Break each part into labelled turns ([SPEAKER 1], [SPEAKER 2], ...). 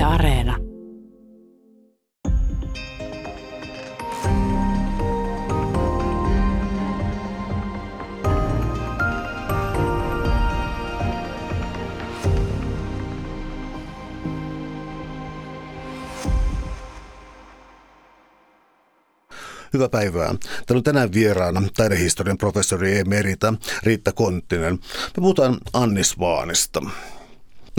[SPEAKER 1] Yle Areena.
[SPEAKER 2] Hyvää päivää. Täällä on tänään vieraana taidehistorian professori emerita Riitta Konttinen. Me puhutaan Annis Vaanista.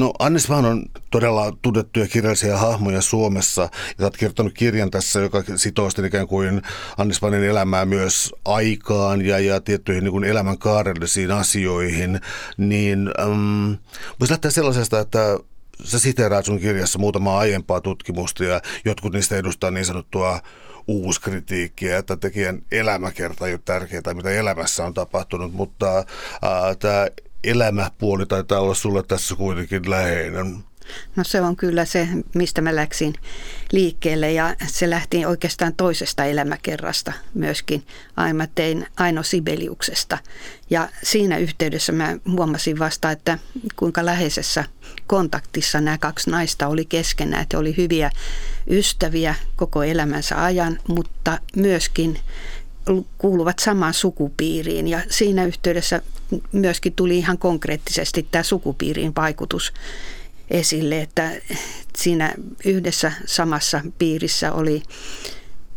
[SPEAKER 2] No Annis Vaan on todella tunnettuja kirjallisia hahmoja Suomessa. Ja olet kirjoittanut kirjan tässä, joka sitoo ikään kuin Annis Vaanin elämää myös aikaan ja, ja tiettyihin niin kuin elämän kaarellisiin asioihin. Niin ähm, voisi lähteä sellaisesta, että sä siteeraat sun kirjassa muutamaa aiempaa tutkimusta ja jotkut niistä edustaa niin sanottua uuskritiikkiä, että tekijän elämäkerta ei ole tärkeää, mitä elämässä on tapahtunut, mutta äh, tämä elämäpuoli taitaa olla sulle tässä kuitenkin läheinen.
[SPEAKER 3] No se on kyllä se, mistä mä läksin liikkeelle ja se lähti oikeastaan toisesta elämäkerrasta myöskin. Mä tein Aino Sibeliuksesta ja siinä yhteydessä mä huomasin vasta, että kuinka läheisessä kontaktissa nämä kaksi naista oli keskenään. Että oli hyviä ystäviä koko elämänsä ajan, mutta myöskin kuuluvat samaan sukupiiriin ja siinä yhteydessä myöskin tuli ihan konkreettisesti tämä sukupiirin vaikutus esille, että siinä yhdessä samassa piirissä oli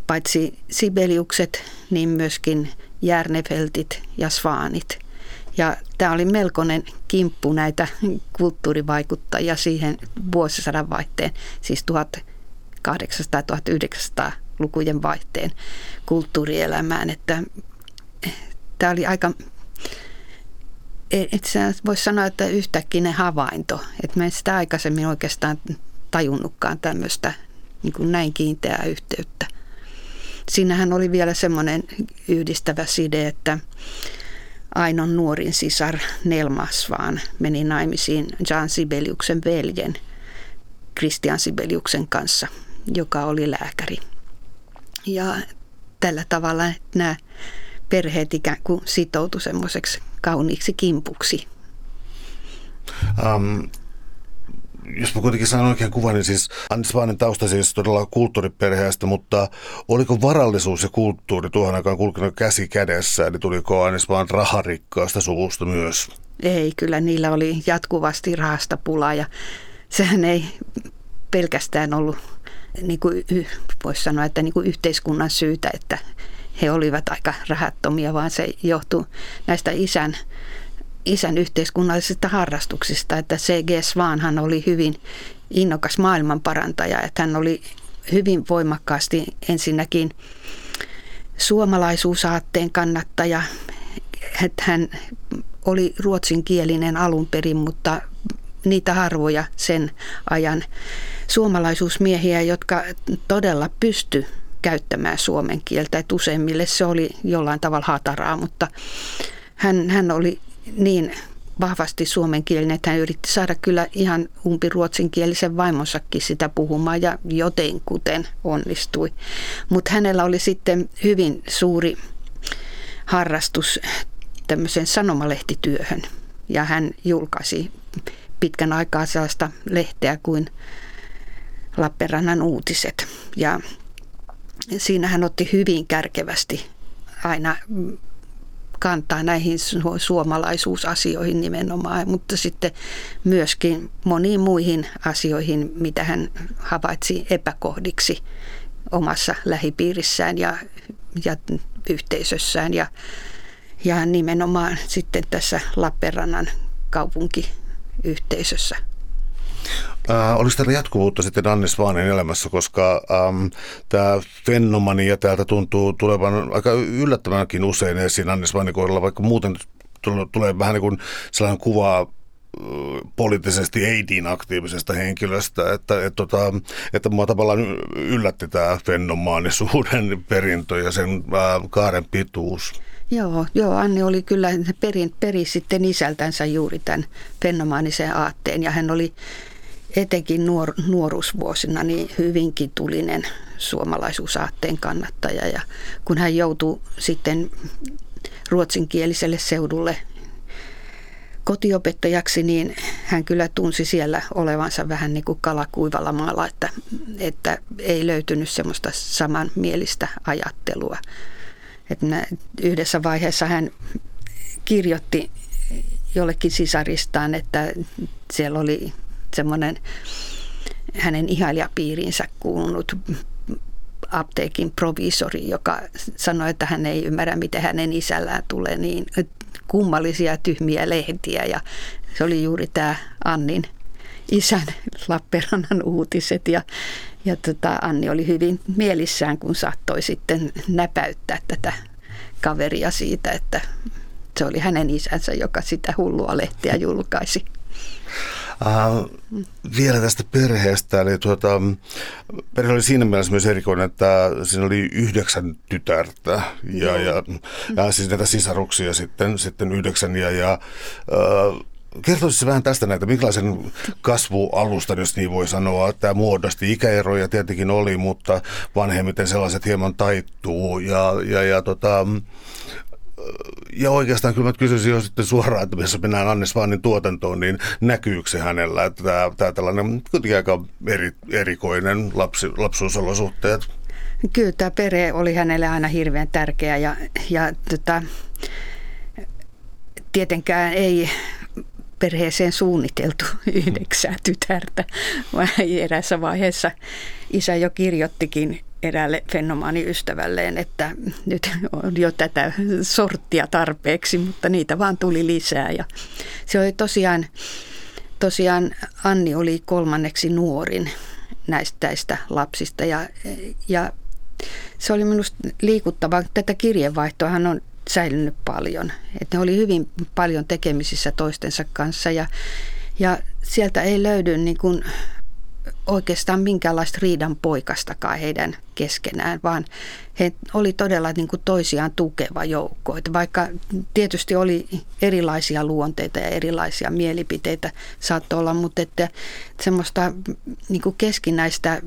[SPEAKER 3] paitsi Sibeliukset, niin myöskin Järnefeltit ja Svaanit. Ja tämä oli melkoinen kimppu näitä kulttuurivaikuttajia siihen vuosisadan vaihteen, siis 1800-1900 lukujen vaihteen kulttuurielämään, että tämä oli aika itse voisi sanoa, että yhtäkkiä havainto. Että mä en sitä aikaisemmin oikeastaan tajunnutkaan tämmöistä niin kuin näin kiinteää yhteyttä. Siinähän oli vielä semmoinen yhdistävä side, että Ainon nuorin sisar Nelmas vaan meni naimisiin Jan Sibeliuksen veljen Christian Sibeliuksen kanssa, joka oli lääkäri. Ja tällä tavalla nämä perheet ikään kuin sitoutu semmoiseksi kauniiksi kimpuksi.
[SPEAKER 2] Um, jos mä kuitenkin sanon oikein kuvan, niin siis Annis Vaanen tausta siis todella kulttuuriperheestä, mutta oliko varallisuus ja kulttuuri tuohon aikaan kulkenut käsi kädessä, eli tuliko Annis vaan raharikkaasta suvusta myös?
[SPEAKER 3] Ei, kyllä niillä oli jatkuvasti rahasta pulaa ja sehän ei pelkästään ollut, niin kuin voisi sanoa, että niin kuin yhteiskunnan syytä, että he olivat aika rahattomia, vaan se johtui näistä isän, isän yhteiskunnallisista harrastuksista, että C.G. Svanhan oli hyvin innokas maailmanparantaja, että hän oli hyvin voimakkaasti ensinnäkin suomalaisuusaatteen kannattaja, että hän oli ruotsinkielinen alun perin, mutta niitä harvoja sen ajan suomalaisuusmiehiä, jotka todella pysty käyttämään suomen kieltä. Että useimmille se oli jollain tavalla hataraa, mutta hän, hän oli niin vahvasti suomenkielinen, että hän yritti saada kyllä ihan umpi ruotsinkielisen vaimonsakin sitä puhumaan ja jotenkuten onnistui. Mutta hänellä oli sitten hyvin suuri harrastus tämmöiseen sanomalehtityöhön ja hän julkaisi pitkän aikaa sellaista lehteä kuin Lappeenrannan uutiset. Ja siinä hän otti hyvin kärkevästi aina kantaa näihin suomalaisuusasioihin nimenomaan, mutta sitten myöskin moniin muihin asioihin, mitä hän havaitsi epäkohdiksi omassa lähipiirissään ja, ja yhteisössään ja, ja nimenomaan sitten tässä Lappeenrannan kaupunkiyhteisössä.
[SPEAKER 2] Äh, oliko täällä jatkuvuutta sitten Annis Vaanin elämässä, koska ähm, tämä fenomania täältä tuntuu tulevan aika yllättävänkin usein esiin Annis Vaanin kohdalla, vaikka muuten tulee vähän niin kuin sellainen kuva äh, poliittisesti ei niin aktiivisesta henkilöstä, että, että, että, että mua tavallaan yllätti tämä fenomaanisuuden perintö ja sen äh, kaaren pituus.
[SPEAKER 3] Joo, joo, Anni oli kyllä perin, peri sitten isältänsä juuri tämän fenomaanisen aatteen ja hän oli etenkin nuor, nuoruusvuosina niin hyvinkin tulinen suomalaisuusaatteen kannattaja. Ja kun hän joutui sitten ruotsinkieliselle seudulle kotiopettajaksi, niin hän kyllä tunsi siellä olevansa vähän niin kuin kalakuivalla maalla, että, että ei löytynyt semmoista samanmielistä ajattelua. Että yhdessä vaiheessa hän kirjoitti jollekin sisaristaan, että siellä oli semmoinen hänen ihailijapiiriinsä kuulunut apteekin provisori, joka sanoi, että hän ei ymmärrä, miten hänen isällään tulee niin kummallisia tyhmiä lehtiä. Ja se oli juuri tämä Annin isän Lappeenrannan uutiset ja, ja tota, Anni oli hyvin mielissään, kun saattoi sitten näpäyttää tätä kaveria siitä, että se oli hänen isänsä, joka sitä hullua lehtiä julkaisi.
[SPEAKER 2] Uh, vielä tästä perheestä, eli tuota, perhe oli siinä mielessä myös erikoinen, että siinä oli yhdeksän tytärtä ja, ja, ja siis näitä sisaruksia sitten, sitten yhdeksän ja, ja uh, Kertoisi vähän tästä näitä, minkälaisen kasvualustan, jos niin voi sanoa, tämä muodosti. Ikäeroja tietenkin oli, mutta vanhemmiten sellaiset hieman taittuu. Ja, ja, ja tota, ja oikeastaan kyllä mä kysyisin jo sitten suoraan, että jos mennään Annes Vannin tuotantoon, niin näkyykö se hänellä, että tämä, tämä tällainen kuitenkin aika eri, erikoinen lapsi, lapsuusolosuhteet?
[SPEAKER 3] Kyllä tämä perhe oli hänelle aina hirveän tärkeä ja, ja tota, tietenkään ei perheeseen suunniteltu yhdeksää tytärtä, erässä vaiheessa isä jo kirjoittikin eräälle fenomaaniystävälleen, että nyt on jo tätä sorttia tarpeeksi, mutta niitä vaan tuli lisää. Ja se oli tosiaan, tosiaan Anni oli kolmanneksi nuorin näistä lapsista ja, ja se oli minusta liikuttava. Tätä kirjeenvaihtoahan on säilynyt paljon. Että ne oli hyvin paljon tekemisissä toistensa kanssa ja, ja sieltä ei löydy niin kuin oikeastaan minkäänlaista riidan poikastakaan heidän keskenään, vaan he oli todella niin kuin toisiaan tukeva joukko. Että vaikka tietysti oli erilaisia luonteita ja erilaisia mielipiteitä saattoi olla, mutta että semmoista niin kuin keskinäistä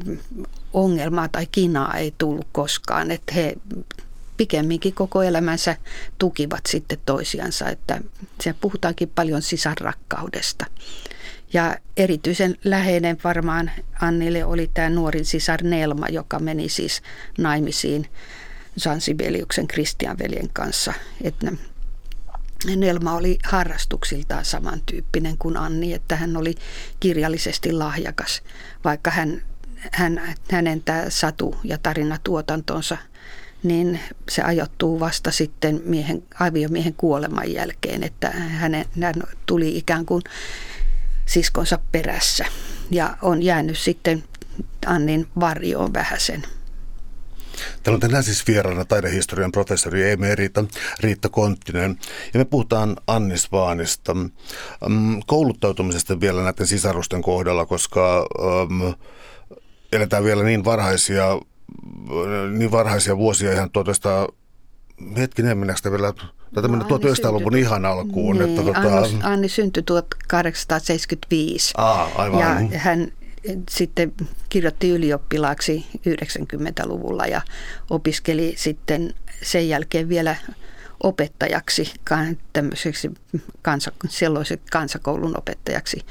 [SPEAKER 3] ongelmaa tai kinaa ei tullut koskaan. Että he pikemminkin koko elämänsä tukivat sitten toisiansa, että se puhutaankin paljon sisarrakkaudesta. Ja erityisen läheinen varmaan Annille oli tämä nuorin sisar Nelma, joka meni siis naimisiin Sansibeliuksen Kristianveljen kanssa. Että Nelma oli harrastuksiltaan samantyyppinen kuin Anni, että hän oli kirjallisesti lahjakas, vaikka hän, hän, hänen tämä satu- ja tarinatuotantonsa niin se ajoittuu vasta sitten miehen, aviomiehen kuoleman jälkeen, että hänen, hän tuli ikään kuin siskonsa perässä ja on jäänyt sitten Annin varjoon vähäsen.
[SPEAKER 2] Täällä on tänään siis vieraana taidehistorian professori emerita Riitta Konttinen. Ja me puhutaan Annis Vaanista. Mm, kouluttautumisesta vielä näiden sisarusten kohdalla, koska um, eletään vielä niin varhaisia, niin varhaisia vuosia ihan tuosta hetkinen, mennäänkö vielä Tätä mennä 1900-luvun ihan alkuun.
[SPEAKER 3] Niin, että, tota... Anni, Anni syntyi 1875.
[SPEAKER 2] Aa, aivan.
[SPEAKER 3] Ja hän sitten kirjoitti ylioppilaaksi 90-luvulla ja opiskeli sitten sen jälkeen vielä opettajaksi, tämmöiseksi kansa, kansakoulun opettajaksi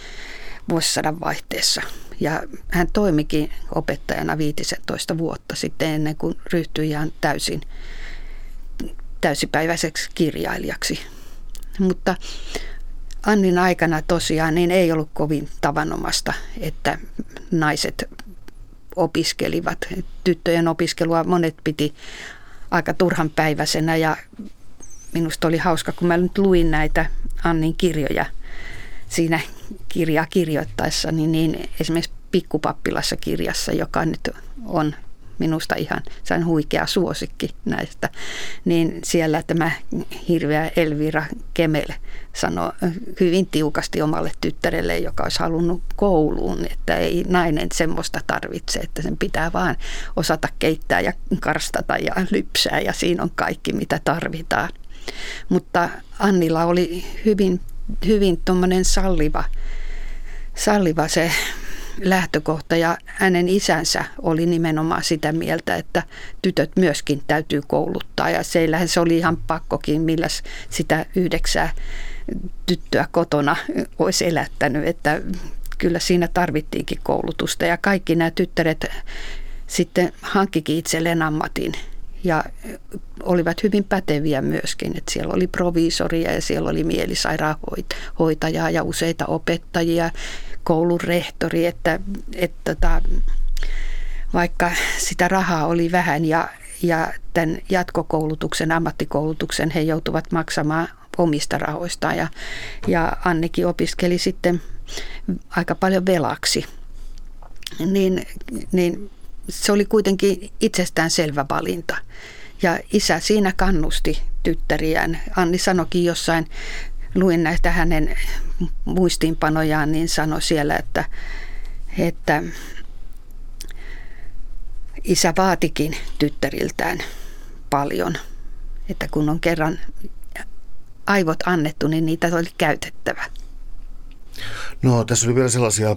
[SPEAKER 3] vuosisadan vaihteessa. Ja hän toimikin opettajana 15 vuotta sitten ennen kuin ryhtyi ihan täysin täysipäiväiseksi kirjailijaksi. Mutta Annin aikana tosiaan niin ei ollut kovin tavanomasta, että naiset opiskelivat. Tyttöjen opiskelua monet piti aika turhan päiväisenä ja minusta oli hauska, kun mä nyt luin näitä Annin kirjoja siinä kirjaa kirjoittaessa, niin, niin esimerkiksi Pikkupappilassa kirjassa, joka nyt on minusta ihan sen huikea suosikki näistä, niin siellä tämä hirveä Elvira Kemel sanoi hyvin tiukasti omalle tyttärelle, joka olisi halunnut kouluun, että ei nainen semmoista tarvitse, että sen pitää vaan osata keittää ja karstata ja lypsää ja siinä on kaikki mitä tarvitaan. Mutta Annilla oli hyvin, hyvin tuommoinen salliva, salliva se lähtökohta. Ja hänen isänsä oli nimenomaan sitä mieltä, että tytöt myöskin täytyy kouluttaa. Ja seillähän se oli ihan pakkokin, millä sitä yhdeksää tyttöä kotona olisi elättänyt, että kyllä siinä tarvittiinkin koulutusta. Ja kaikki nämä tyttäret sitten hankkikin itselleen ammatin ja olivat hyvin päteviä myöskin. Että siellä oli proviisoria ja siellä oli mielisairaanhoitajaa ja useita opettajia, koulun rehtori, että, että että vaikka sitä rahaa oli vähän ja, ja tämän jatkokoulutuksen, ammattikoulutuksen he joutuvat maksamaan omista rahoistaan ja, ja Annikin opiskeli sitten aika paljon velaksi. Niin, niin se oli kuitenkin itsestään selvä valinta. Ja isä siinä kannusti tyttäriään. Anni sanokin jossain, luin näitä hänen muistiinpanojaan, niin sanoi siellä, että, että isä vaatikin tyttäriltään paljon, että kun on kerran aivot annettu, niin niitä oli käytettävä.
[SPEAKER 2] No tässä oli vielä sellaisia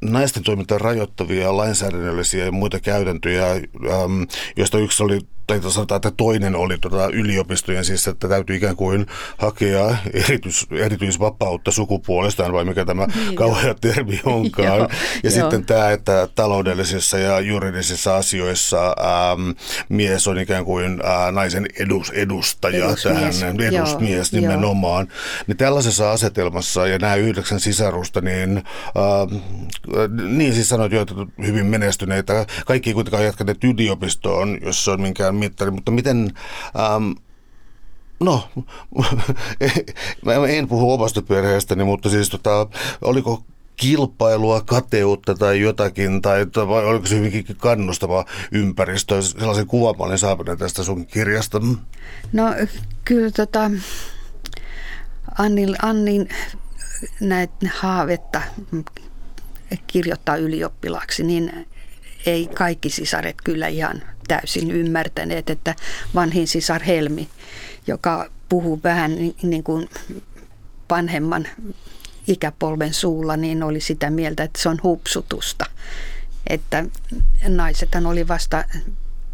[SPEAKER 2] naisten toimintaa rajoittavia lainsäädännöllisiä ja muita käytäntöjä, joista yksi oli tai sanotaan, että toinen oli tota yliopistojen siis, että täytyy ikään kuin hakea erityis, erityisvapautta sukupuolestaan, vai mikä tämä niin, kauhea termi onkaan. joo, ja jo. sitten tämä, että taloudellisissa ja juridisissa asioissa ähm, mies on ikään kuin äh, naisen edus, edustaja, edusmies, tähän, edusmies joo, nimenomaan. Joo. Niin tällaisessa asetelmassa ja nämä yhdeksän sisarusta, niin, äh, niin siis sanoit jo, että hyvin menestyneitä. Kaikki kuitenkaan jatkaneet yliopistoon, jos on minkään mittari, mutta miten... Ähm, No, en puhu omasta perheestäni, mutta siis tota, oliko kilpailua, kateutta tai jotakin, tai vai oliko se hyvinkin kannustava ympäristö? Sellaisen kuvan mä olin saapunut tästä sun kirjasta.
[SPEAKER 3] No kyllä tota, Annin, Annin näet haavetta kirjoittaa ylioppilaaksi, niin ei kaikki sisaret kyllä ihan täysin ymmärtäneet, että vanhin sisar Helmi, joka puhuu vähän niin kuin vanhemman ikäpolven suulla, niin oli sitä mieltä, että se on hupsutusta. Että naisethan oli vasta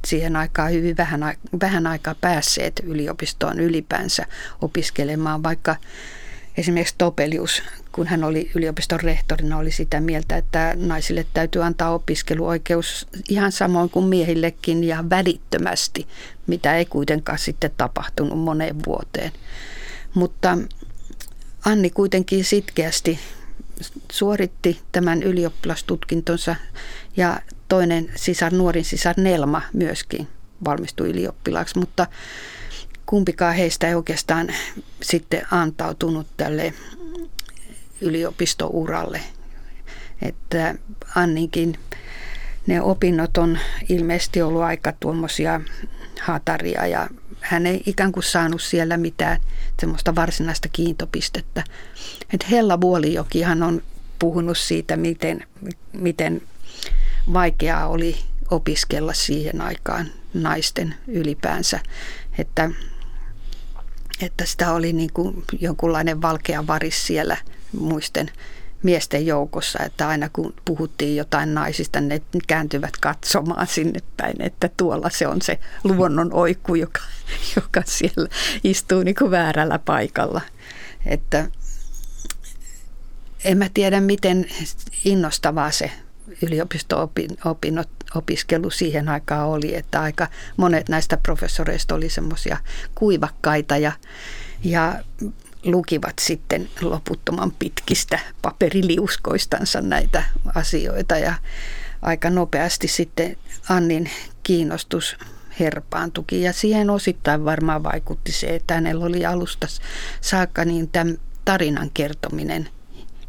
[SPEAKER 3] siihen aikaan hyvin vähän, vähän aikaa päässeet yliopistoon ylipäänsä opiskelemaan, vaikka esimerkiksi Topelius kun hän oli yliopiston rehtorina, oli sitä mieltä, että naisille täytyy antaa opiskeluoikeus ihan samoin kuin miehillekin ja välittömästi, mitä ei kuitenkaan sitten tapahtunut moneen vuoteen. Mutta Anni kuitenkin sitkeästi suoritti tämän ylioppilastutkintonsa ja toinen sisar, nuorin sisar Nelma myöskin valmistui ylioppilaaksi, mutta kumpikaan heistä ei oikeastaan sitten antautunut tälle yliopistouralle. Että Anninkin ne opinnot on ilmeisesti ollut aika tuommoisia hataria ja hän ei ikään kuin saanut siellä mitään semmoista varsinaista kiintopistettä. Et Hella Vuolijokihan on puhunut siitä, miten, miten vaikeaa oli opiskella siihen aikaan naisten ylipäänsä, että, että sitä oli niin kuin jonkunlainen valkea varis siellä – muisten miesten joukossa, että aina kun puhuttiin jotain naisista, ne kääntyvät katsomaan sinne päin, että tuolla se on se luonnon oikku, joka, joka siellä istuu niin kuin väärällä paikalla. Että en mä tiedä, miten innostavaa se yliopisto-opinnot opiskelu siihen aikaan oli, että aika monet näistä professoreista oli semmoisia kuivakkaita ja, ja lukivat sitten loputtoman pitkistä paperiliuskoistansa näitä asioita. Ja aika nopeasti sitten Annin kiinnostus herpaantuki ja siihen osittain varmaan vaikutti se, että hänellä oli alusta saakka niin tämän tarinan kertominen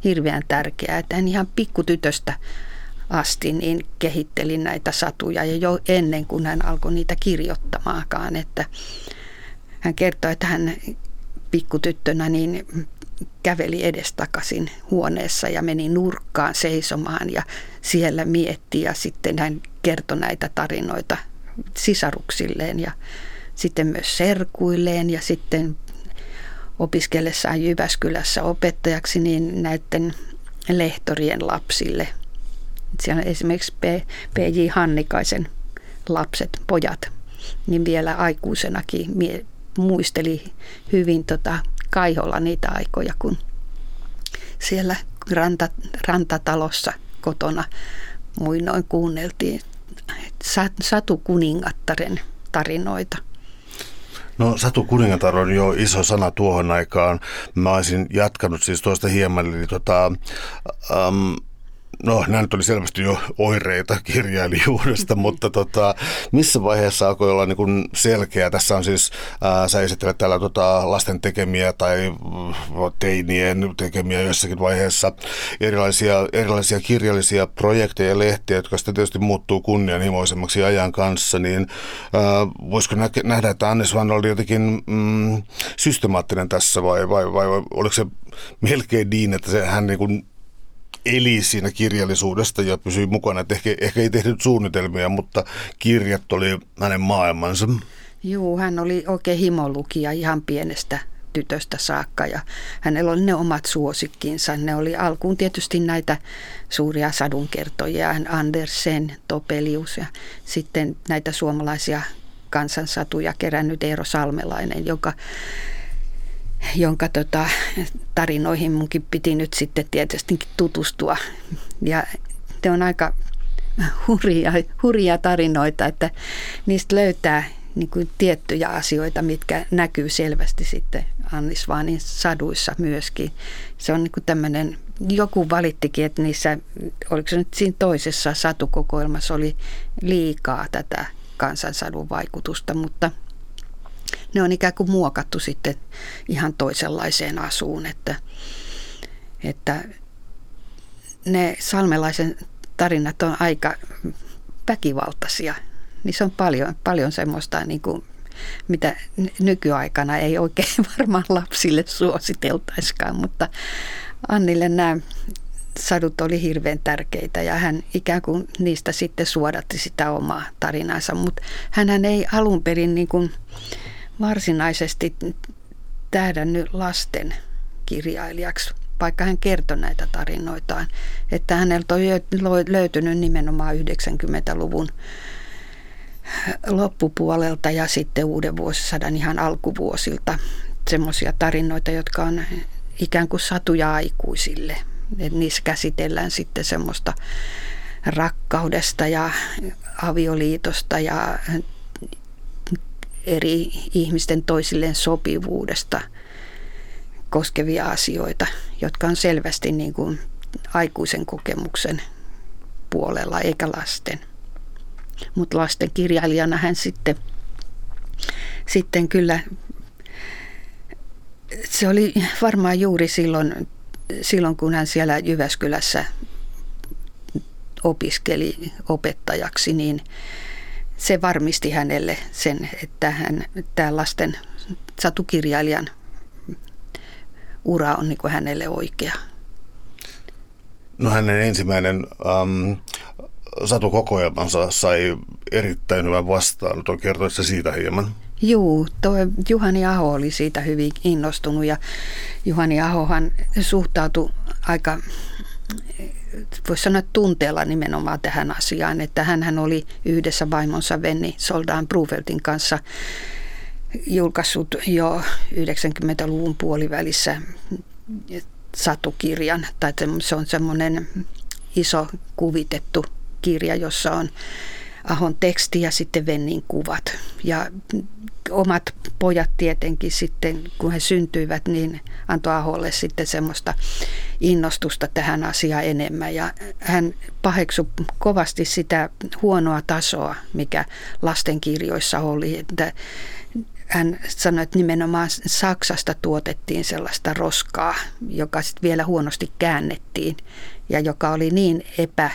[SPEAKER 3] hirveän tärkeää, että hän ihan pikkutytöstä asti niin kehitteli näitä satuja ja jo ennen kuin hän alkoi niitä kirjoittamaakaan, että hän kertoi, että hän pikkutyttönä niin käveli edestakaisin huoneessa ja meni nurkkaan seisomaan ja siellä mietti ja sitten hän kertoi näitä tarinoita sisaruksilleen ja sitten myös serkuilleen ja sitten opiskellessaan Jyväskylässä opettajaksi niin näiden lehtorien lapsille. Siellä esimerkiksi P.J. Hannikaisen lapset, pojat, niin vielä aikuisenakin muisteli hyvin tota Kaiholla niitä aikoja, kun siellä ranta, rantatalossa kotona muinoin kuunneltiin Satu Kuningattaren tarinoita.
[SPEAKER 2] No Satu Kuningatar on jo iso sana tuohon aikaan. Mä olisin jatkanut siis tuosta hieman, eli tota, um, No, nämä nyt oli selvästi jo oireita kirjailijuudesta, mutta tota, missä vaiheessa alkoi olla niin selkeä? Tässä on siis, ää, sä esittelet täällä tota, lasten tekemiä tai mm, teinien tekemiä jossakin vaiheessa erilaisia, erilaisia kirjallisia projekteja ja lehtiä, jotka sitten tietysti muuttuu kunnianhimoisemmaksi ajan kanssa, niin ää, voisiko nä- nähdä, että Annes Van oli jotenkin mm, systemaattinen tässä vai, vai, vai, vai oliko se melkein niin, että se, hän niin kuin eli siinä kirjallisuudesta ja pysyi mukana. Että ehkä, ehkä ei tehnyt suunnitelmia, mutta kirjat oli hänen maailmansa.
[SPEAKER 3] Joo, hän oli oikein himolukija ihan pienestä tytöstä saakka ja hänellä oli ne omat suosikkinsa. Ne oli alkuun tietysti näitä suuria sadunkertoja, Andersen, Topelius ja sitten näitä suomalaisia kansansatuja kerännyt Eero Salmelainen, joka jonka tota, tarinoihin munkin piti nyt sitten tietysti tutustua. Ja ne on aika hurja, hurja tarinoita, että niistä löytää niin kuin tiettyjä asioita, mitkä näkyy selvästi sitten Annis Vaanin saduissa myöskin. Se on niin kuin tämmöinen, joku valittikin, että niissä, oliko se nyt siinä toisessa satukokoelmassa oli liikaa tätä kansansadun vaikutusta, mutta – ne on ikään kuin muokattu sitten ihan toisenlaiseen asuun, että, että ne salmelaisen tarinat on aika väkivaltaisia. Niissä on paljon, paljon semmoista, niin kuin, mitä nykyaikana ei oikein varmaan lapsille suositeltaiskaan, mutta Annille nämä sadut oli hirveän tärkeitä ja hän ikään kuin niistä sitten suodatti sitä omaa tarinansa, mutta hän ei alun perin niin kuin, varsinaisesti tähdännyt lasten kirjailijaksi, vaikka hän kertoi näitä tarinoitaan. Että häneltä on löytynyt nimenomaan 90-luvun loppupuolelta ja sitten uuden vuosisadan ihan alkuvuosilta semmoisia tarinoita, jotka on ikään kuin satuja aikuisille. Et niissä käsitellään sitten semmoista rakkaudesta ja avioliitosta ja eri ihmisten toisilleen sopivuudesta koskevia asioita, jotka on selvästi niin kuin aikuisen kokemuksen puolella eikä lasten. Mutta lasten kirjailijana hän sitten, sitten kyllä, se oli varmaan juuri silloin, silloin kun hän siellä Jyväskylässä opiskeli opettajaksi, niin se varmisti hänelle sen, että hän, tämä lasten satukirjailijan ura on niin kuin hänelle oikea.
[SPEAKER 2] No hänen ensimmäinen um, satukokoelmansa sai erittäin hyvän vastaanoton. Kertoisitko siitä hieman?
[SPEAKER 3] Joo, tuo Juhani Aho oli siitä hyvin innostunut ja Juhani Ahohan suhtautui aika voisi sanoa tunteella nimenomaan tähän asiaan, että hän oli yhdessä vaimonsa Venni Soldaan Bruveltin kanssa julkaissut jo 90-luvun puolivälissä satukirjan, tai se on semmoinen iso kuvitettu kirja, jossa on Ahon teksti ja sitten Vennin kuvat. Ja omat pojat tietenkin sitten, kun he syntyivät, niin antoi Aholle sitten semmoista innostusta tähän asiaan enemmän. Ja hän paheksui kovasti sitä huonoa tasoa, mikä lastenkirjoissa oli. Että hän sanoi, että nimenomaan Saksasta tuotettiin sellaista roskaa, joka sitten vielä huonosti käännettiin ja joka oli niin epä,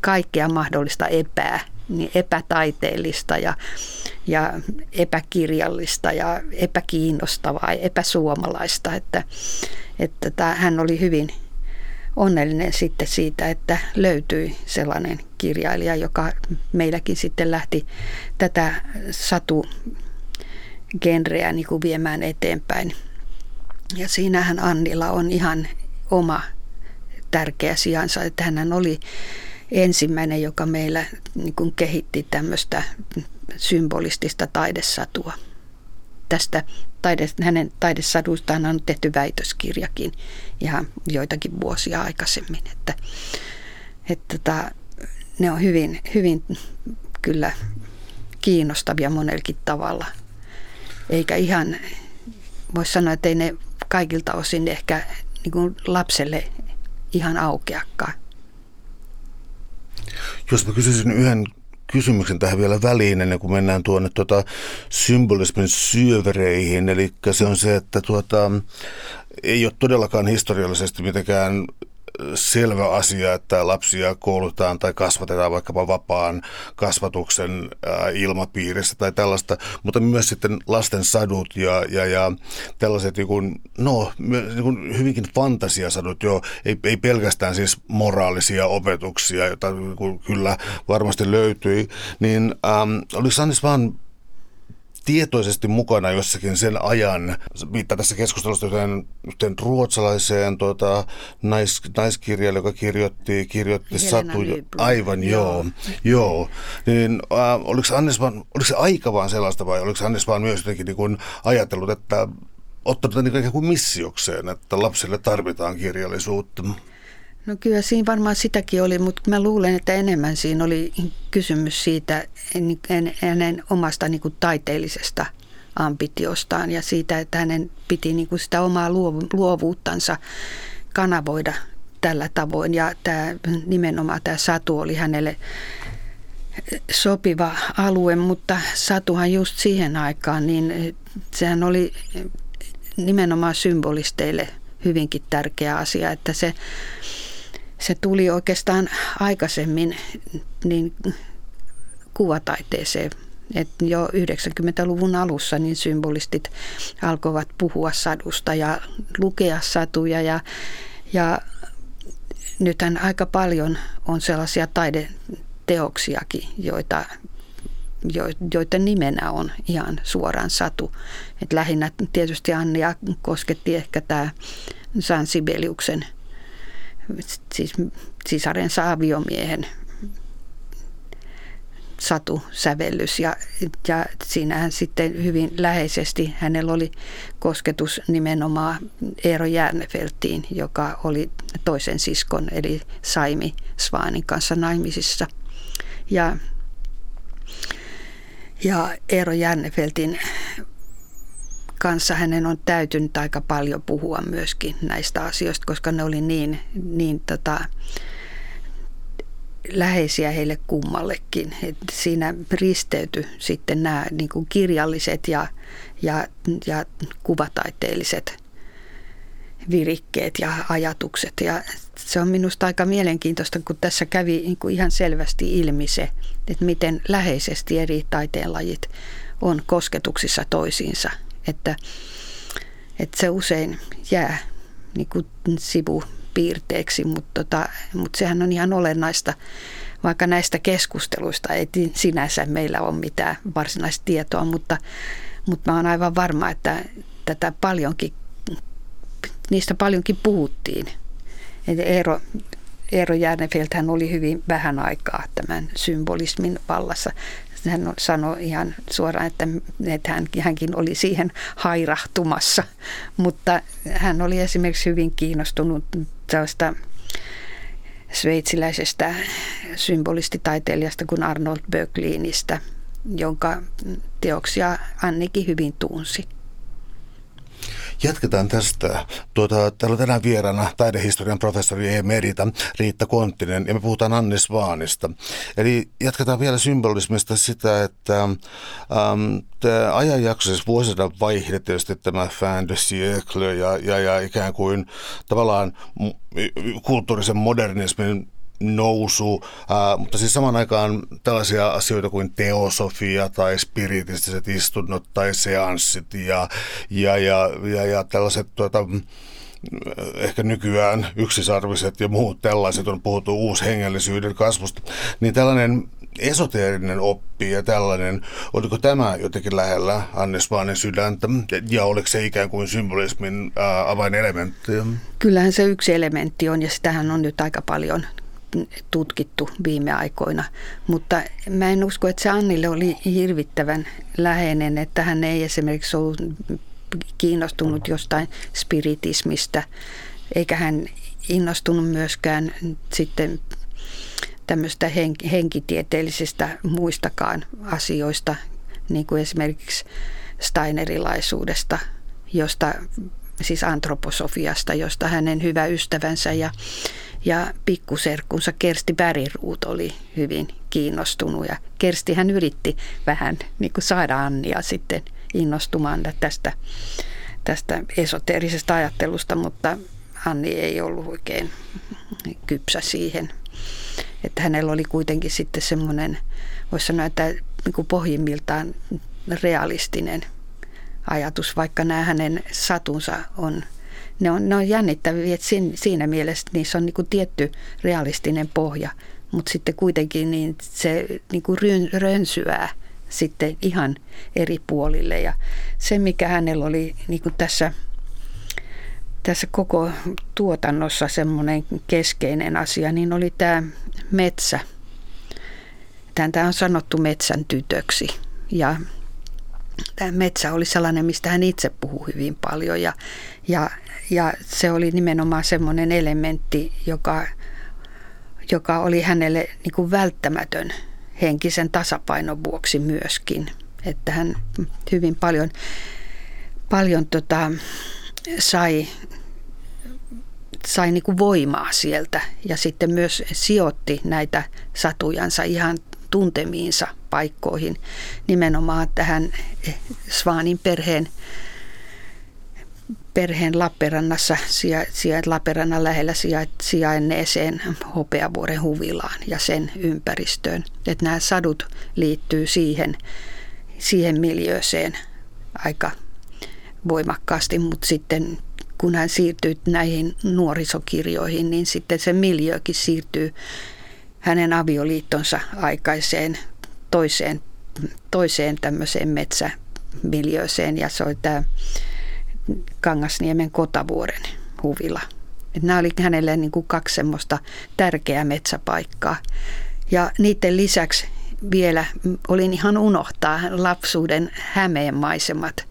[SPEAKER 3] kaikkea mahdollista epää niin epätaiteellista ja, ja epäkirjallista ja epäkiinnostavaa ja epäsuomalaista. Että, että tämä, hän oli hyvin onnellinen sitten siitä, että löytyi sellainen kirjailija, joka meilläkin sitten lähti tätä satu genreä niin kuin viemään eteenpäin. Ja siinähän Annilla on ihan oma tärkeä sijansa, että hän oli ensimmäinen, joka meillä niin kuin kehitti tämmöistä symbolistista taidesatua. tästä taide, hänen taidesaduistaan on tehty väitöskirjakin ihan joitakin vuosia aikaisemmin. Että, että tota, ne on hyvin, hyvin kyllä kiinnostavia monelkin tavalla. Eikä ihan, voisi sanoa, että ei ne kaikilta osin ehkä niin kuin lapselle ihan aukeakaan.
[SPEAKER 2] Jos mä kysyisin yhden kysymyksen tähän vielä väliin ennen kuin mennään tuonne tuota symbolismin syövereihin. Eli se on se, että tuota, ei ole todellakaan historiallisesti mitenkään selvä asia, että lapsia koulutetaan tai kasvatetaan vaikkapa vapaan kasvatuksen ilmapiirissä tai tällaista, mutta myös sitten lasten sadut ja, ja, ja tällaiset niin kuin, no, niin kuin hyvinkin fantasiasadut jo, ei, ei pelkästään siis moraalisia opetuksia, joita niin kyllä varmasti löytyi, niin ähm, oliko Sannis vaan tietoisesti mukana jossakin sen ajan. Viittaa tässä keskustelussa yhteen, yhteen ruotsalaiseen tuota, nais, naiskirjailija, joka kirjoitti, kirjoitti satuja. Aivan, joo. joo. joo. Niin, äh, oliko, Annes vaan, oliko se aika vaan sellaista vai oliko Annes vaan myös jotenkin niin kuin ajatellut, että ottanut niin kuin missiokseen, että lapsille tarvitaan kirjallisuutta?
[SPEAKER 3] No kyllä siinä varmaan sitäkin oli, mutta mä luulen, että enemmän siinä oli kysymys siitä hänen omasta niin kuin taiteellisesta ambitiostaan ja siitä, että hänen piti niin kuin sitä omaa luovuuttansa kanavoida tällä tavoin. Ja tämä, nimenomaan tämä Satu oli hänelle sopiva alue, mutta Satuhan just siihen aikaan, niin sehän oli nimenomaan symbolisteille hyvinkin tärkeä asia, että se se tuli oikeastaan aikaisemmin niin kuvataiteeseen. Et jo 90-luvun alussa niin symbolistit alkoivat puhua sadusta ja lukea satuja ja, ja nythän aika paljon on sellaisia taideteoksiakin, joita, joiden nimenä on ihan suoraan satu. Et lähinnä tietysti Annia kosketti ehkä tämä San Sibeliuksen siis sisarensa aviomiehen satusävellys ja, ja siinähän sitten hyvin läheisesti hänellä oli kosketus nimenomaan Eero Järnefeltiin, joka oli toisen siskon eli Saimi Svaanin kanssa naimisissa. Ja, ja Eero Järnefeltin kanssa hänen on täytynyt aika paljon puhua myöskin näistä asioista, koska ne oli niin, niin tota, läheisiä heille kummallekin. Et siinä risteytyi sitten nämä niin kuin kirjalliset ja, ja, ja kuvataiteelliset virikkeet ja ajatukset. Ja se on minusta aika mielenkiintoista, kun tässä kävi niin kuin ihan selvästi ilmi se, että miten läheisesti eri taiteenlajit on kosketuksissa toisiinsa että, että se usein jää niin kuin sivupiirteeksi, mutta, tota, mutta sehän on ihan olennaista, vaikka näistä keskusteluista ei sinänsä meillä ole mitään varsinaista tietoa, mutta, mutta mä olen aivan varma, että tätä paljonkin, niistä paljonkin puhuttiin. Eero, Eero Järnefeld hän oli hyvin vähän aikaa tämän symbolismin vallassa hän sanoi ihan suoraan, että, että hän, hänkin oli siihen hairahtumassa, mutta hän oli esimerkiksi hyvin kiinnostunut tällaista sveitsiläisestä symbolistitaiteilijasta kuin Arnold Böcklinistä, jonka teoksia Annikin hyvin tunsi.
[SPEAKER 2] Jatketaan tästä. Tuota, täällä on tänään vieraana taidehistorian professori Emerita Riitta Konttinen ja me puhutaan Annis Vaanista. Eli jatketaan vielä symbolismista sitä, että ähm, tämä ajanjakso, siis vuosisadan vaihde tietysti tämä fin de siècle ja, ja, ja ikään kuin tavallaan kulttuurisen modernismin nousu, mutta siis samaan aikaan tällaisia asioita kuin teosofia tai spiritistiset istunnot tai seanssit ja, ja, ja, ja, ja tällaiset tuota, ehkä nykyään yksisarviset ja muut tällaiset on puhuttu uushengellisyyden kasvusta, niin tällainen esoteerinen oppi ja tällainen, oliko tämä jotenkin lähellä Annes Vaanen sydäntä ja oliko se ikään kuin symbolismin avainelementti?
[SPEAKER 3] Kyllähän se yksi elementti on ja sitähän on nyt aika paljon tutkittu viime aikoina. Mutta mä en usko, että se Annille oli hirvittävän läheinen, että hän ei esimerkiksi ollut kiinnostunut jostain spiritismistä, eikä hän innostunut myöskään sitten tämmöistä henkitieteellisistä muistakaan asioista, niin kuin esimerkiksi Steinerilaisuudesta, josta, siis antroposofiasta, josta hänen hyvä ystävänsä ja, ja pikkuserkkunsa Kersti Bäriruut oli hyvin kiinnostunut. Ja Kersti hän yritti vähän niin kuin saada Annia sitten innostumaan tästä, tästä esoteerisesta ajattelusta, mutta Anni ei ollut oikein kypsä siihen. Että hänellä oli kuitenkin sitten semmoinen, voisi sanoa, että niin kuin pohjimmiltaan realistinen ajatus, vaikka nämä hänen satunsa on, ne on, ne on jännittäviä, että siinä, siinä mielessä niissä on niin kuin tietty realistinen pohja, mutta sitten kuitenkin niin se niin kuin rönsyää sitten ihan eri puolille. Ja se, mikä hänellä oli niin kuin tässä, tässä koko tuotannossa semmoinen keskeinen asia, niin oli tämä metsä. Tämä on sanottu metsän tytöksi. Ja tämä metsä oli sellainen, mistä hän itse puhui hyvin paljon ja, ja, ja se oli nimenomaan semmoinen elementti, joka, joka oli hänelle niin kuin välttämätön henkisen tasapainon vuoksi myöskin. Että hän hyvin paljon, paljon tota, sai, sai niin kuin voimaa sieltä ja sitten myös sijoitti näitä satujansa ihan tuntemiinsa paikkoihin, nimenomaan tähän Svaanin perheen, perheen Lappeenrannassa, sija, Lappeenrannan lähellä sijainneeseen Hopeavuoren huvilaan ja sen ympäristöön. Että nämä sadut liittyy siihen, siihen miljööseen aika voimakkaasti, mutta sitten kun hän siirtyy näihin nuorisokirjoihin, niin sitten se miljöökin siirtyy hänen avioliittonsa aikaiseen toiseen, toiseen tämmöiseen metsämiljööseen ja se oli tämä Kangasniemen Kotavuoren huvila. Et nämä oli hänelle niin kuin kaksi semmoista tärkeää metsäpaikkaa. Ja niiden lisäksi vielä olin ihan unohtaa lapsuuden Hämeen maisemat,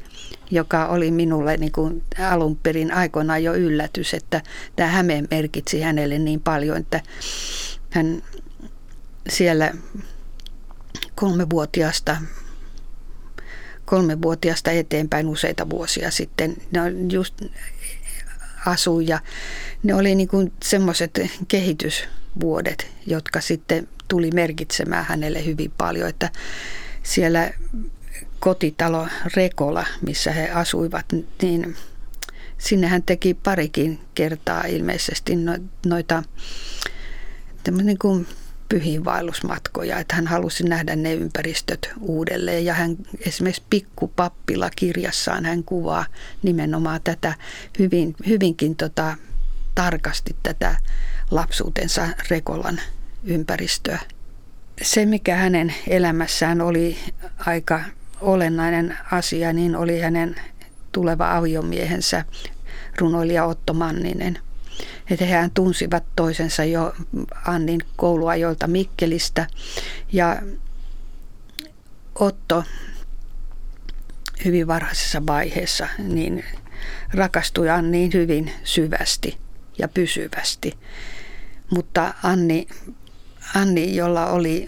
[SPEAKER 3] joka oli minulle niin kuin alun perin aikoinaan jo yllätys, että tämä Hämeen merkitsi hänelle niin paljon, että hän siellä kolmevuotiaasta kolmevuotiaasta eteenpäin useita vuosia sitten. Ne just asui ja ne oli niin kuin semmoiset kehitysvuodet, jotka sitten tuli merkitsemään hänelle hyvin paljon, että siellä kotitalo Rekola, missä he asuivat, niin sinne hän teki parikin kertaa ilmeisesti noita niin kuin pyhiinvaellusmatkoja, että hän halusi nähdä ne ympäristöt uudelleen. Ja hän esimerkiksi Pikkupappila kirjassaan hän kuvaa nimenomaan tätä hyvin, hyvinkin tota, tarkasti tätä lapsuutensa Rekolan ympäristöä. Se, mikä hänen elämässään oli aika olennainen asia, niin oli hänen tuleva aviomiehensä runoilija Otto Manninen – että hehän tunsivat toisensa jo Annin kouluajoilta Mikkelistä. Ja Otto hyvin varhaisessa vaiheessa niin rakastui Anniin hyvin syvästi ja pysyvästi. Mutta Anni, Anni jolla oli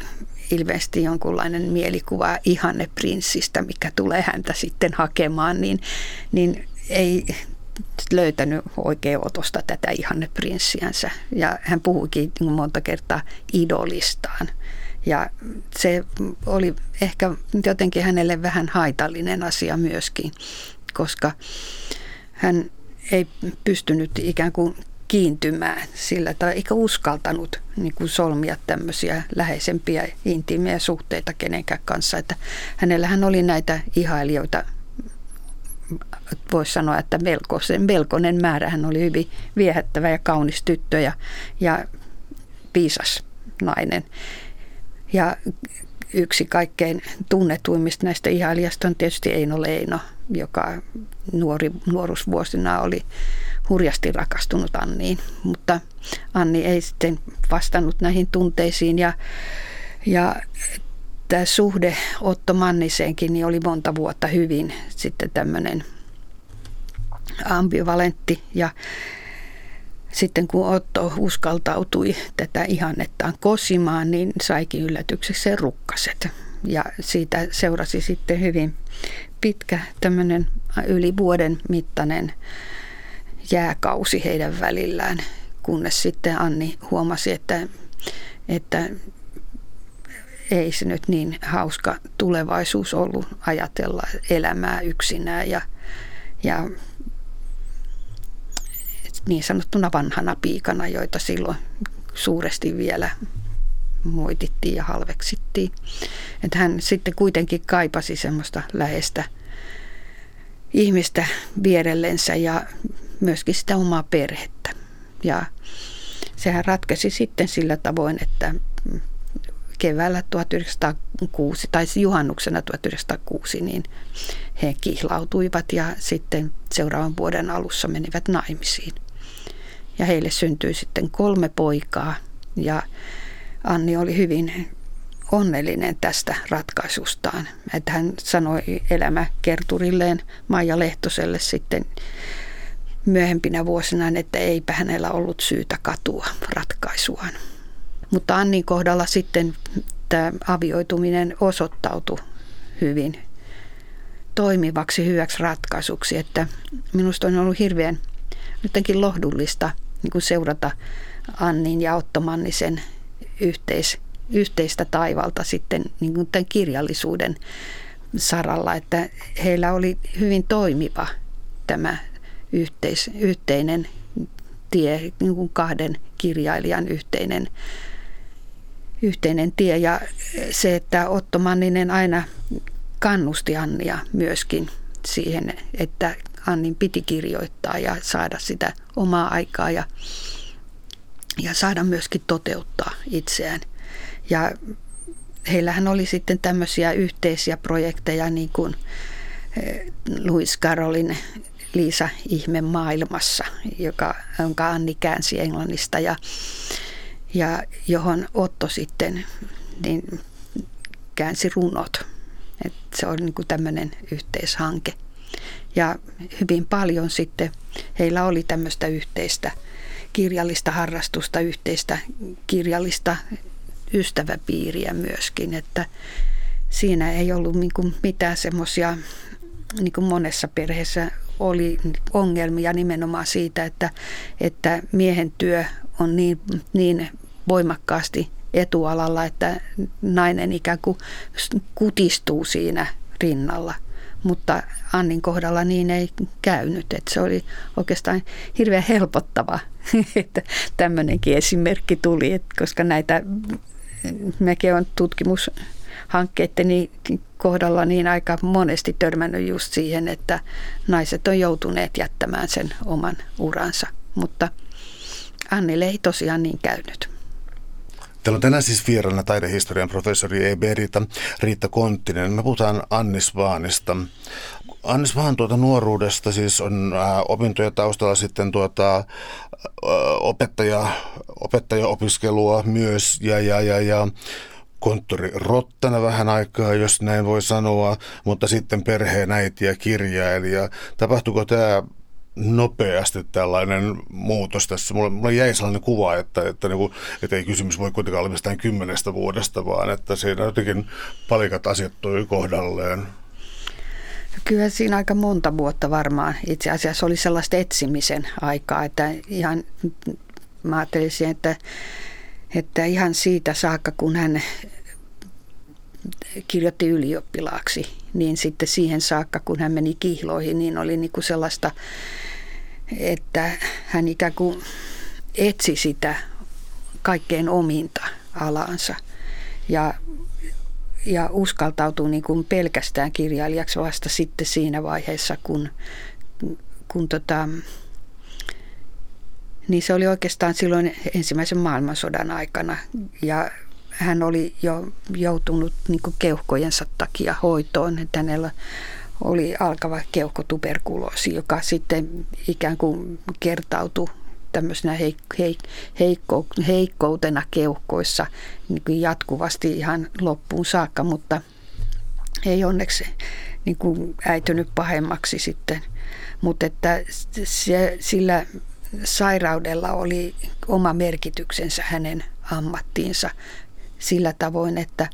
[SPEAKER 3] ilmeisesti jonkunlainen mielikuva ihanneprinssistä, mikä tulee häntä sitten hakemaan, niin, niin ei löytänyt oikein otosta tätä ihanneprinssiänsä. Ja hän puhuikin niin monta kertaa idolistaan. Ja se oli ehkä jotenkin hänelle vähän haitallinen asia myöskin, koska hän ei pystynyt ikään kuin kiintymään sillä tai eikä uskaltanut niin kuin solmia tämmöisiä läheisempiä intiimejä suhteita kenenkään kanssa. Että hänellähän oli näitä ihailijoita voisi sanoa, että melkoisen, melkoinen määrä. Hän oli hyvin viehättävä ja kaunis tyttö ja, ja viisas nainen. Ja yksi kaikkein tunnetuimmista näistä ihailijasta on tietysti Eino Leino, joka nuori, nuoruusvuosina oli hurjasti rakastunut Anniin. Mutta Anni ei sitten vastannut näihin tunteisiin ja, ja tämä suhde Otto Manniseenkin niin oli monta vuotta hyvin sitten tämmöinen ambivalentti ja sitten kun Otto uskaltautui tätä ihannettaan kosimaan, niin saikin yllätykseksi rukkaset. Ja siitä seurasi sitten hyvin pitkä tämmöinen yli vuoden mittainen jääkausi heidän välillään, kunnes sitten Anni huomasi, että, että ei se nyt niin hauska tulevaisuus ollut ajatella elämää yksinään ja, ja niin sanottuna vanhana piikana, joita silloin suuresti vielä moitittiin ja halveksittiin. Että hän sitten kuitenkin kaipasi semmoista läheistä ihmistä vierellensä ja myöskin sitä omaa perhettä. Ja sehän ratkesi sitten sillä tavoin, että keväällä 1906 tai juhannuksena 1906 niin he kihlautuivat ja sitten seuraavan vuoden alussa menivät naimisiin. Ja heille syntyi sitten kolme poikaa ja Anni oli hyvin onnellinen tästä ratkaisustaan. Että hän sanoi elämäkerturilleen Maija Lehtoselle sitten myöhempinä vuosina, että eipä hänellä ollut syytä katua ratkaisuaan. Mutta Annin kohdalla sitten tämä avioituminen osoittautui hyvin toimivaksi hyväksi ratkaisuksi, että minusta on ollut hirveän jotenkin lohdullista niin kuin seurata Annin ja Otto Mannisen yhteis, yhteistä taivalta sitten niin kuin tämän kirjallisuuden saralla, että heillä oli hyvin toimiva tämä yhteis, yhteinen tie, niin kuin kahden kirjailijan yhteinen, yhteinen tie. Ja se, että Otto Manninen aina kannusti Annia myöskin siihen, että Annin piti kirjoittaa ja saada sitä omaa aikaa ja, ja saada myöskin toteuttaa itseään. Ja heillähän oli sitten tämmöisiä yhteisiä projekteja niin kuin eh, Louis Carolin Liisa ihme maailmassa, joka, jonka Anni käänsi Englannista ja, ja johon Otto sitten niin käänsi runot. Et se oli niin tämmöinen yhteishanke. Ja hyvin paljon sitten heillä oli tämmöistä yhteistä kirjallista harrastusta, yhteistä kirjallista ystäväpiiriä myöskin, että siinä ei ollut niin mitään semmoisia, niin kuin monessa perheessä oli ongelmia nimenomaan siitä, että, että miehen työ on niin, niin voimakkaasti etualalla, että nainen ikään kuin kutistuu siinä rinnalla. Mutta Annin kohdalla niin ei käynyt. Että se oli oikeastaan hirveän helpottava, että tämmöinenkin esimerkki tuli, koska näitä mekin on tutkimus hankkeiden kohdalla niin aika monesti törmännyt just siihen, että naiset on joutuneet jättämään sen oman uransa. Mutta Annille ei tosiaan niin käynyt.
[SPEAKER 2] Täällä on tänään siis vieraana taidehistorian professori E. Berita, Riitta Konttinen. Me puhutaan Annis Vaanista. Annis Vaan tuota nuoruudesta siis on äh, opintoja taustalla sitten tuota, äh, opettaja, opettajaopiskelua myös ja, ja, ja, ja konttori rottana vähän aikaa, jos näin voi sanoa, mutta sitten perheen äiti ja kirjailija. Tapahtuiko tämä nopeasti tällainen muutos tässä. Mulla, mulla jäi sellainen kuva, että, että, niin kuin, että ei kysymys voi kuitenkaan olla mistään kymmenestä vuodesta, vaan että siinä jotenkin palikat asettui kohdalleen.
[SPEAKER 3] Kyllä siinä aika monta vuotta varmaan itse asiassa oli sellaista etsimisen aikaa, että ihan mä ajattelisin, että, että ihan siitä saakka, kun hän kirjoitti ylioppilaaksi, niin sitten siihen saakka, kun hän meni kihloihin, niin oli niin kuin sellaista, että hän ikään kuin etsi sitä kaikkein ominta alansa. Ja, ja uskaltautui niin kuin pelkästään kirjailijaksi vasta sitten siinä vaiheessa, kun, kun tota, niin se oli oikeastaan silloin ensimmäisen maailmansodan aikana. Ja hän oli jo joutunut niin keuhkojensa takia hoitoon. Että hänellä oli alkava keuhkotuberkuloosi, joka sitten ikään kuin kertautui tämmöisenä heik- heik- heikko- heikkoutena keuhkoissa niin jatkuvasti ihan loppuun saakka, mutta ei onneksi niin kuin äitynyt pahemmaksi sitten. Mutta että se, sillä sairaudella oli oma merkityksensä hänen ammattiinsa sillä tavoin, että,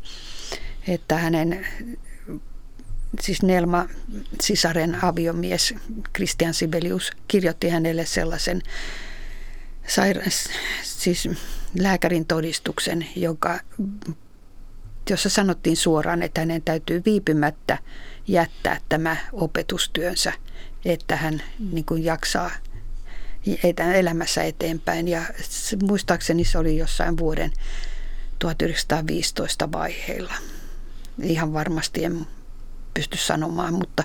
[SPEAKER 3] että hänen siis Nelma sisaren aviomies Christian Sibelius kirjoitti hänelle sellaisen saira- siis lääkärin todistuksen, joka, jossa sanottiin suoraan, että hänen täytyy viipymättä jättää tämä opetustyönsä, että hän niin kuin jaksaa elämässä eteenpäin. Ja muistaakseni se oli jossain vuoden 1915 vaiheilla. Ihan varmasti en pysty sanomaan, mutta,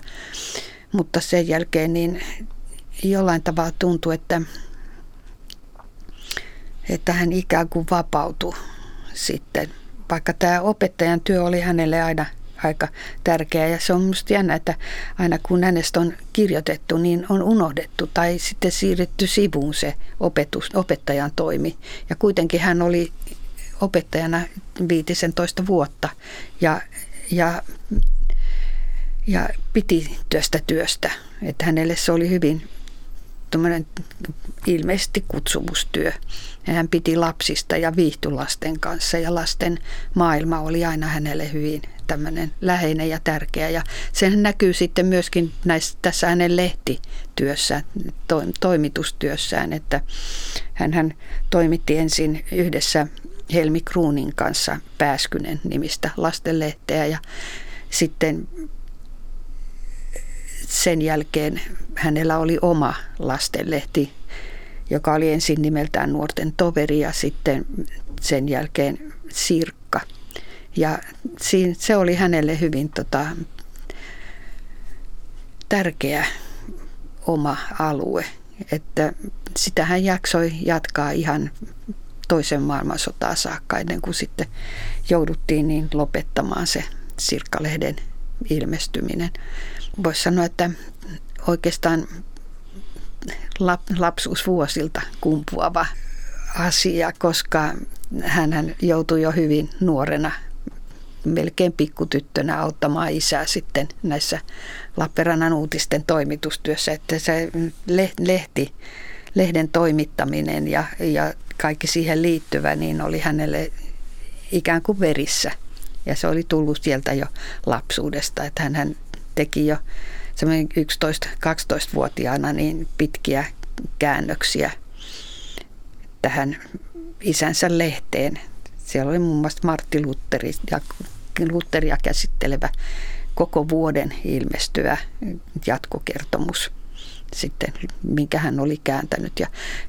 [SPEAKER 3] mutta sen jälkeen niin jollain tavalla tuntui, että, että hän ikään kuin vapautui sitten. Vaikka tämä opettajan työ oli hänelle aina aika tärkeä ja se on minusta jännä, että aina kun hänestä on kirjoitettu, niin on unohdettu tai sitten siirretty sivuun se opetus, opettajan toimi. Ja kuitenkin hän oli opettajana 15 vuotta ja, ja, ja piti työstä työstä. Että hänelle se oli hyvin ilmeisesti kutsumustyö. Hän piti lapsista ja viihtyi lasten kanssa ja lasten maailma oli aina hänelle hyvin tämmöinen läheinen ja tärkeä. Ja sen näkyy sitten myöskin näissä, tässä hänen lehtityössään, to, toimitustyössään, että hän, hän toimitti ensin yhdessä Helmi Kruunin kanssa Pääskynen nimistä lastenlehteä ja sitten sen jälkeen hänellä oli oma lastenlehti, joka oli ensin nimeltään Nuorten toveri ja sitten sen jälkeen Sirkka. Ja se oli hänelle hyvin tota, tärkeä oma alue, että sitä hän jaksoi jatkaa ihan toisen maailmansotaa saakka ennen kuin sitten jouduttiin niin lopettamaan se Sirkkalehden ilmestyminen. Voisi sanoa, että oikeastaan lapsuusvuosilta kumpuava asia, koska hän joutui jo hyvin nuorena melkein pikkutyttönä auttamaan isää sitten näissä Lappeenrannan uutisten toimitustyössä, että se lehti, lehden toimittaminen ja, ja kaikki siihen liittyvä, niin oli hänelle ikään kuin verissä. Ja se oli tullut sieltä jo lapsuudesta, että hän, hän teki jo 11-12-vuotiaana niin pitkiä käännöksiä tähän isänsä lehteen. Siellä oli muun muassa Martti Lutteri ja Lutteria käsittelevä koko vuoden ilmestyvä jatkokertomus sitten, minkä hän oli kääntänyt. Ja,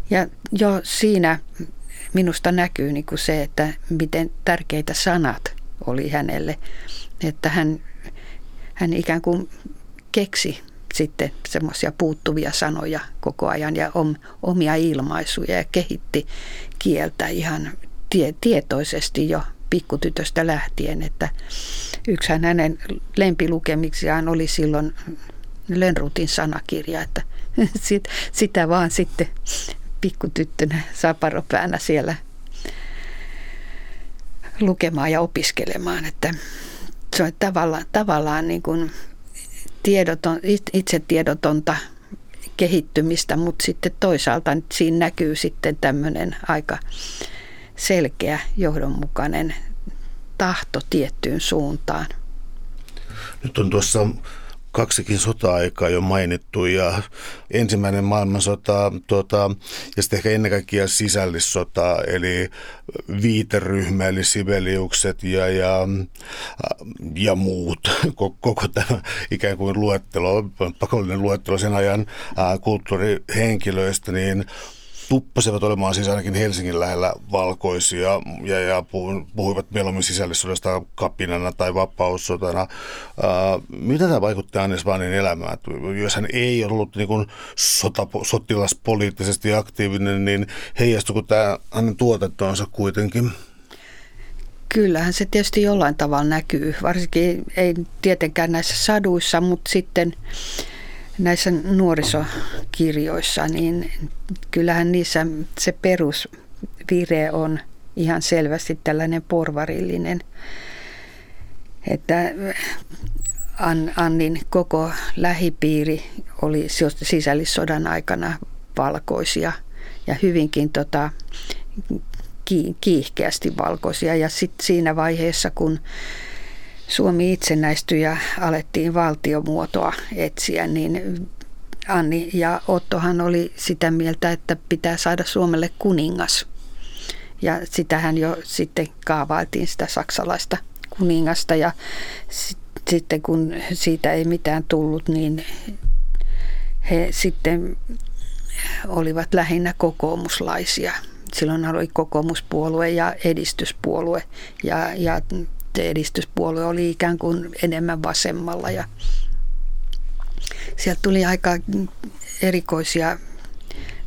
[SPEAKER 3] ja jo siinä minusta näkyy niin kuin se, että miten tärkeitä sanat oli hänelle, että hän, hän ikään kuin keksi sitten semmoisia puuttuvia sanoja koko ajan ja om, omia ilmaisuja ja kehitti kieltä ihan tie, tietoisesti jo pikkutytöstä lähtien, että yksihän hänen lempilukemiksiaan oli silloin Lönnrutin sanakirja, että sit, sitä vaan sitten pikkutyttönä saparopäänä siellä lukemaan ja opiskelemaan, että se on tavallaan, tavallaan niin kuin tiedoton, itse tiedotonta kehittymistä, mutta sitten toisaalta siinä näkyy sitten tämmöinen aika selkeä, johdonmukainen tahto tiettyyn suuntaan.
[SPEAKER 2] Nyt on tuossa kaksikin sota-aikaa jo mainittu ja ensimmäinen maailmansota tuota, ja sitten ehkä ennen kaikkea sisällissota eli viiteryhmä eli Sibeliukset ja, ja, ja muut, koko, koko tämä ikään kuin luettelo, pakollinen luettelo sen ajan kulttuurihenkilöistä, niin tuppasivat olemaan siis ainakin Helsingin lähellä valkoisia ja, ja puhuivat mieluummin sisällissodasta kapinana tai vapaussotana. Ää, mitä tämä vaikutti Annes Vanin elämään? Jos hän ei ollut niin kuin sota, sotilaspoliittisesti aktiivinen, niin heijastuiko tämä hänen tuotantoonsa kuitenkin?
[SPEAKER 3] Kyllähän se tietysti jollain tavalla näkyy, varsinkin ei tietenkään näissä saduissa, mutta sitten näissä nuorisokirjoissa, niin kyllähän niissä se perusvire on ihan selvästi tällainen porvarillinen. Että Annin koko lähipiiri oli sisällissodan aikana valkoisia ja hyvinkin tota, kiihkeästi valkoisia. Ja sitten siinä vaiheessa, kun Suomi itsenäistyi ja alettiin valtiomuotoa etsiä, niin Anni ja Ottohan oli sitä mieltä, että pitää saada Suomelle kuningas. Ja sitähän jo sitten kaavailtiin sitä saksalaista kuningasta ja sitten kun siitä ei mitään tullut, niin he sitten olivat lähinnä kokoomuslaisia. Silloin oli kokoomuspuolue ja edistyspuolue ja, ja edistyspuolue oli ikään kuin enemmän vasemmalla ja sieltä tuli aika erikoisia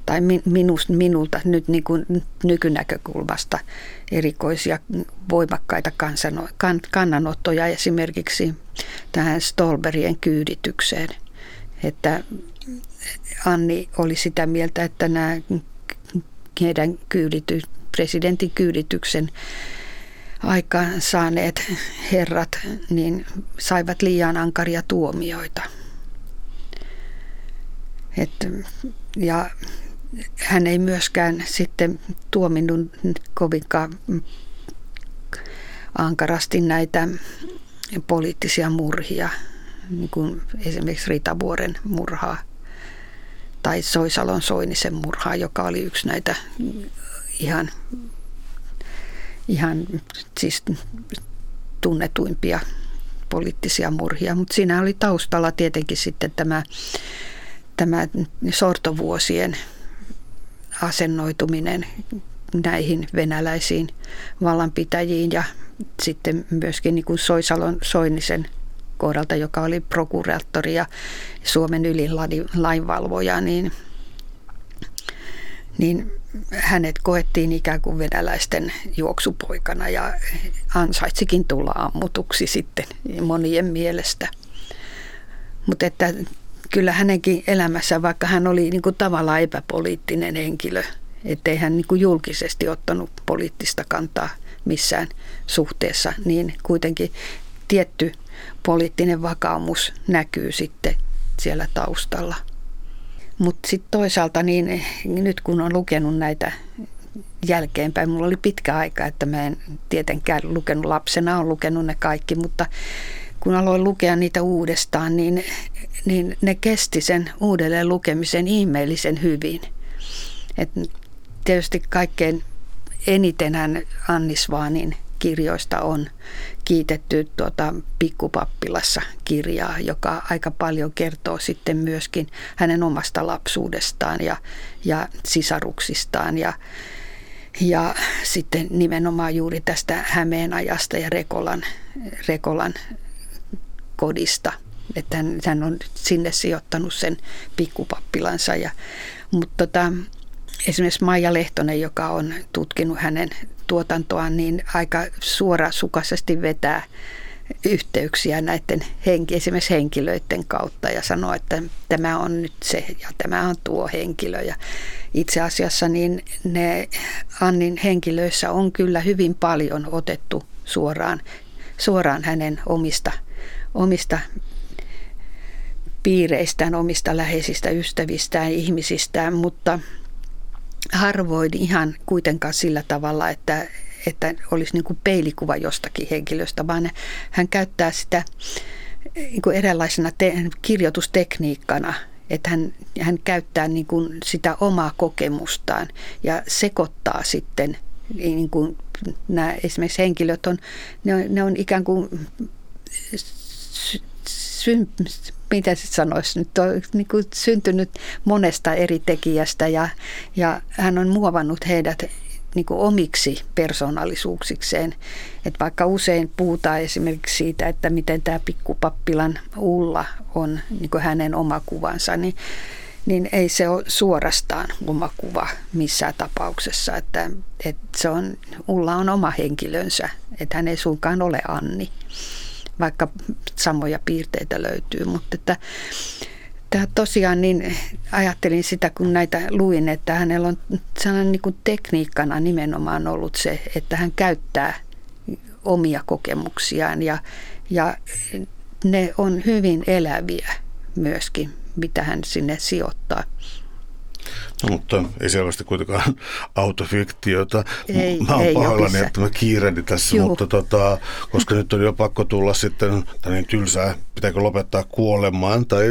[SPEAKER 3] tai minust, minulta nyt niin kuin nykynäkökulmasta erikoisia voimakkaita kansano, kan, kannanottoja esimerkiksi tähän Stolberien kyyditykseen. Että Anni oli sitä mieltä, että nämä heidän kyydity, presidentin kyydityksen aikaan saaneet herrat niin saivat liian ankaria tuomioita. Et, ja hän ei myöskään sitten tuominnut kovinkaan ankarasti näitä poliittisia murhia, niin kuin esimerkiksi Ritavuoren murhaa tai Soisalon Soinisen murhaa, joka oli yksi näitä ihan, ihan siis tunnetuimpia poliittisia murhia. Mutta siinä oli taustalla tietenkin sitten tämä, tämä sortovuosien asennoituminen näihin venäläisiin vallanpitäjiin ja sitten myöskin niin kuin Soisalon Soinisen kohdalta, joka oli prokuraattori ja Suomen ylin lainvalvoja, niin, niin hänet koettiin ikään kuin venäläisten juoksupoikana ja ansaitsikin tulla ammutuksi sitten monien mielestä. Mutta että kyllä hänenkin elämässä, vaikka hän oli niin kuin tavallaan epäpoliittinen henkilö, ettei hän niin kuin julkisesti ottanut poliittista kantaa missään suhteessa, niin kuitenkin tietty poliittinen vakaumus näkyy sitten siellä taustalla. Mutta sitten toisaalta niin nyt kun on lukenut näitä jälkeenpäin, mulla oli pitkä aika, että mä en tietenkään lukenut lapsena, on lukenut ne kaikki, mutta kun aloin lukea niitä uudestaan, niin, niin ne kesti sen uudelleen lukemisen ihmeellisen hyvin. Et tietysti kaikkein eniten hän Annis Vaanin kirjoista on kiitetty tuota Pikkupappilassa kirjaa, joka aika paljon kertoo sitten myöskin hänen omasta lapsuudestaan ja, ja sisaruksistaan ja, ja sitten nimenomaan juuri tästä Hämeen ajasta ja Rekolan, Rekolan kodista. Että hän, hän on sinne sijoittanut sen pikkupappilansa. Ja, mutta tota, esimerkiksi Maija Lehtonen, joka on tutkinut hänen tuotantoaan, niin aika suorasukaisesti vetää yhteyksiä näiden henki, esimerkiksi henkilöiden kautta ja sanoo, että tämä on nyt se ja tämä on tuo henkilö. Ja itse asiassa niin ne Annin henkilöissä on kyllä hyvin paljon otettu suoraan, suoraan hänen omista, omista piireistään, omista läheisistä ystävistään, ihmisistään, mutta – harvoin ihan kuitenkaan sillä tavalla, että, että olisi niin kuin peilikuva jostakin henkilöstä, vaan hän käyttää sitä niin kuin eräänlaisena te- kirjoitustekniikkana, että hän, hän käyttää niin kuin sitä omaa kokemustaan ja sekoittaa sitten niin kuin nämä esimerkiksi henkilöt on, ne on, ne on ikään kuin sy, mitä se sanoisi nyt, on niin kuin syntynyt monesta eri tekijästä ja, ja hän on muovannut heidät niin kuin omiksi persoonallisuuksikseen. Et vaikka usein puhutaan esimerkiksi siitä, että miten tämä pikkupappilan Ulla on niin kuin hänen oma kuvansa, niin, niin ei se ole suorastaan oma kuva missään tapauksessa. Että, että se on, Ulla on oma henkilönsä että hän ei suinkaan ole Anni, vaikka samoja piirteitä löytyy. Mutta että, Tämä tosiaan niin ajattelin sitä, kun näitä luin, että hänellä on sellainen niin kuin tekniikkana nimenomaan ollut se, että hän käyttää omia kokemuksiaan ja, ja ne on hyvin eläviä myöskin, mitä hän sinne sijoittaa.
[SPEAKER 2] Mutta ei selvästi kuitenkaan autofiktiota.
[SPEAKER 3] Ei,
[SPEAKER 2] mä oon
[SPEAKER 3] ei
[SPEAKER 2] pahoillani, että mä kiirehdin tässä, Juh. mutta tota, koska nyt on jo pakko tulla sitten, tai niin tylsää, pitääkö lopettaa kuolemaan, tai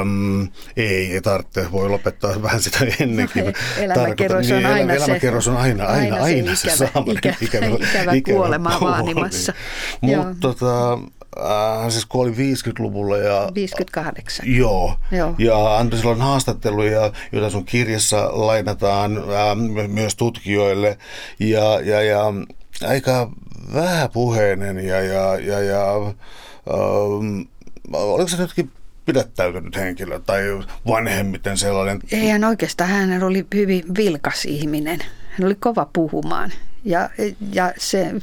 [SPEAKER 2] äm, ei, ei tarvitse, voi lopettaa vähän sitä ennenkin. No,
[SPEAKER 3] elämäkerros on, niin, aina
[SPEAKER 2] elämäkerros on aina, aina, aina, aina se,
[SPEAKER 3] se ikävä, ikävä, ikävä, ikävä, ikävä kuolema vaanimassa.
[SPEAKER 2] Mutta tota, äh, siis kuoli 50-luvulla. Ja,
[SPEAKER 3] 58.
[SPEAKER 2] Joo. joo. Ja antoi silloin haastatteluja, joita sun kirjassa lainataan äh, myös tutkijoille. Ja, ja, ja aika vähäpuheinen ja, ja, ja, ja äh, oliko se nytkin pidättäytynyt henkilö tai vanhemmiten sellainen?
[SPEAKER 3] Ei hän oikeastaan, hän oli hyvin vilkas ihminen. Hän oli kova puhumaan ja, ja se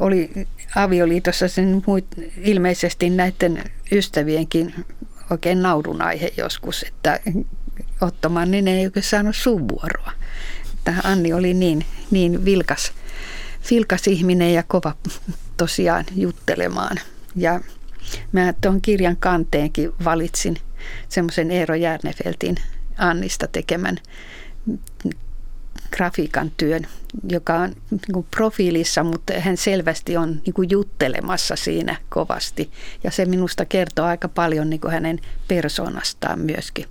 [SPEAKER 3] oli avioliitossa sen muut, ilmeisesti näiden ystävienkin oikein naurun aihe joskus, että Ottomannen ei oikein saanut suvuoroa. Että Anni oli niin, niin vilkas, vilkas ihminen ja kova tosiaan juttelemaan. Ja mä tuon kirjan kanteenkin valitsin semmoisen Eero Järnefeltin Annista tekemän grafiikan työn, joka on niin profiilissa, mutta hän selvästi on niin juttelemassa siinä kovasti. Ja se minusta kertoo aika paljon niin hänen persoonastaan myöskin.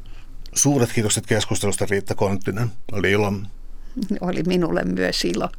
[SPEAKER 2] Suuret kiitokset keskustelusta Riitta Konttinen. Oli ilo.
[SPEAKER 3] Oli minulle myös ilo.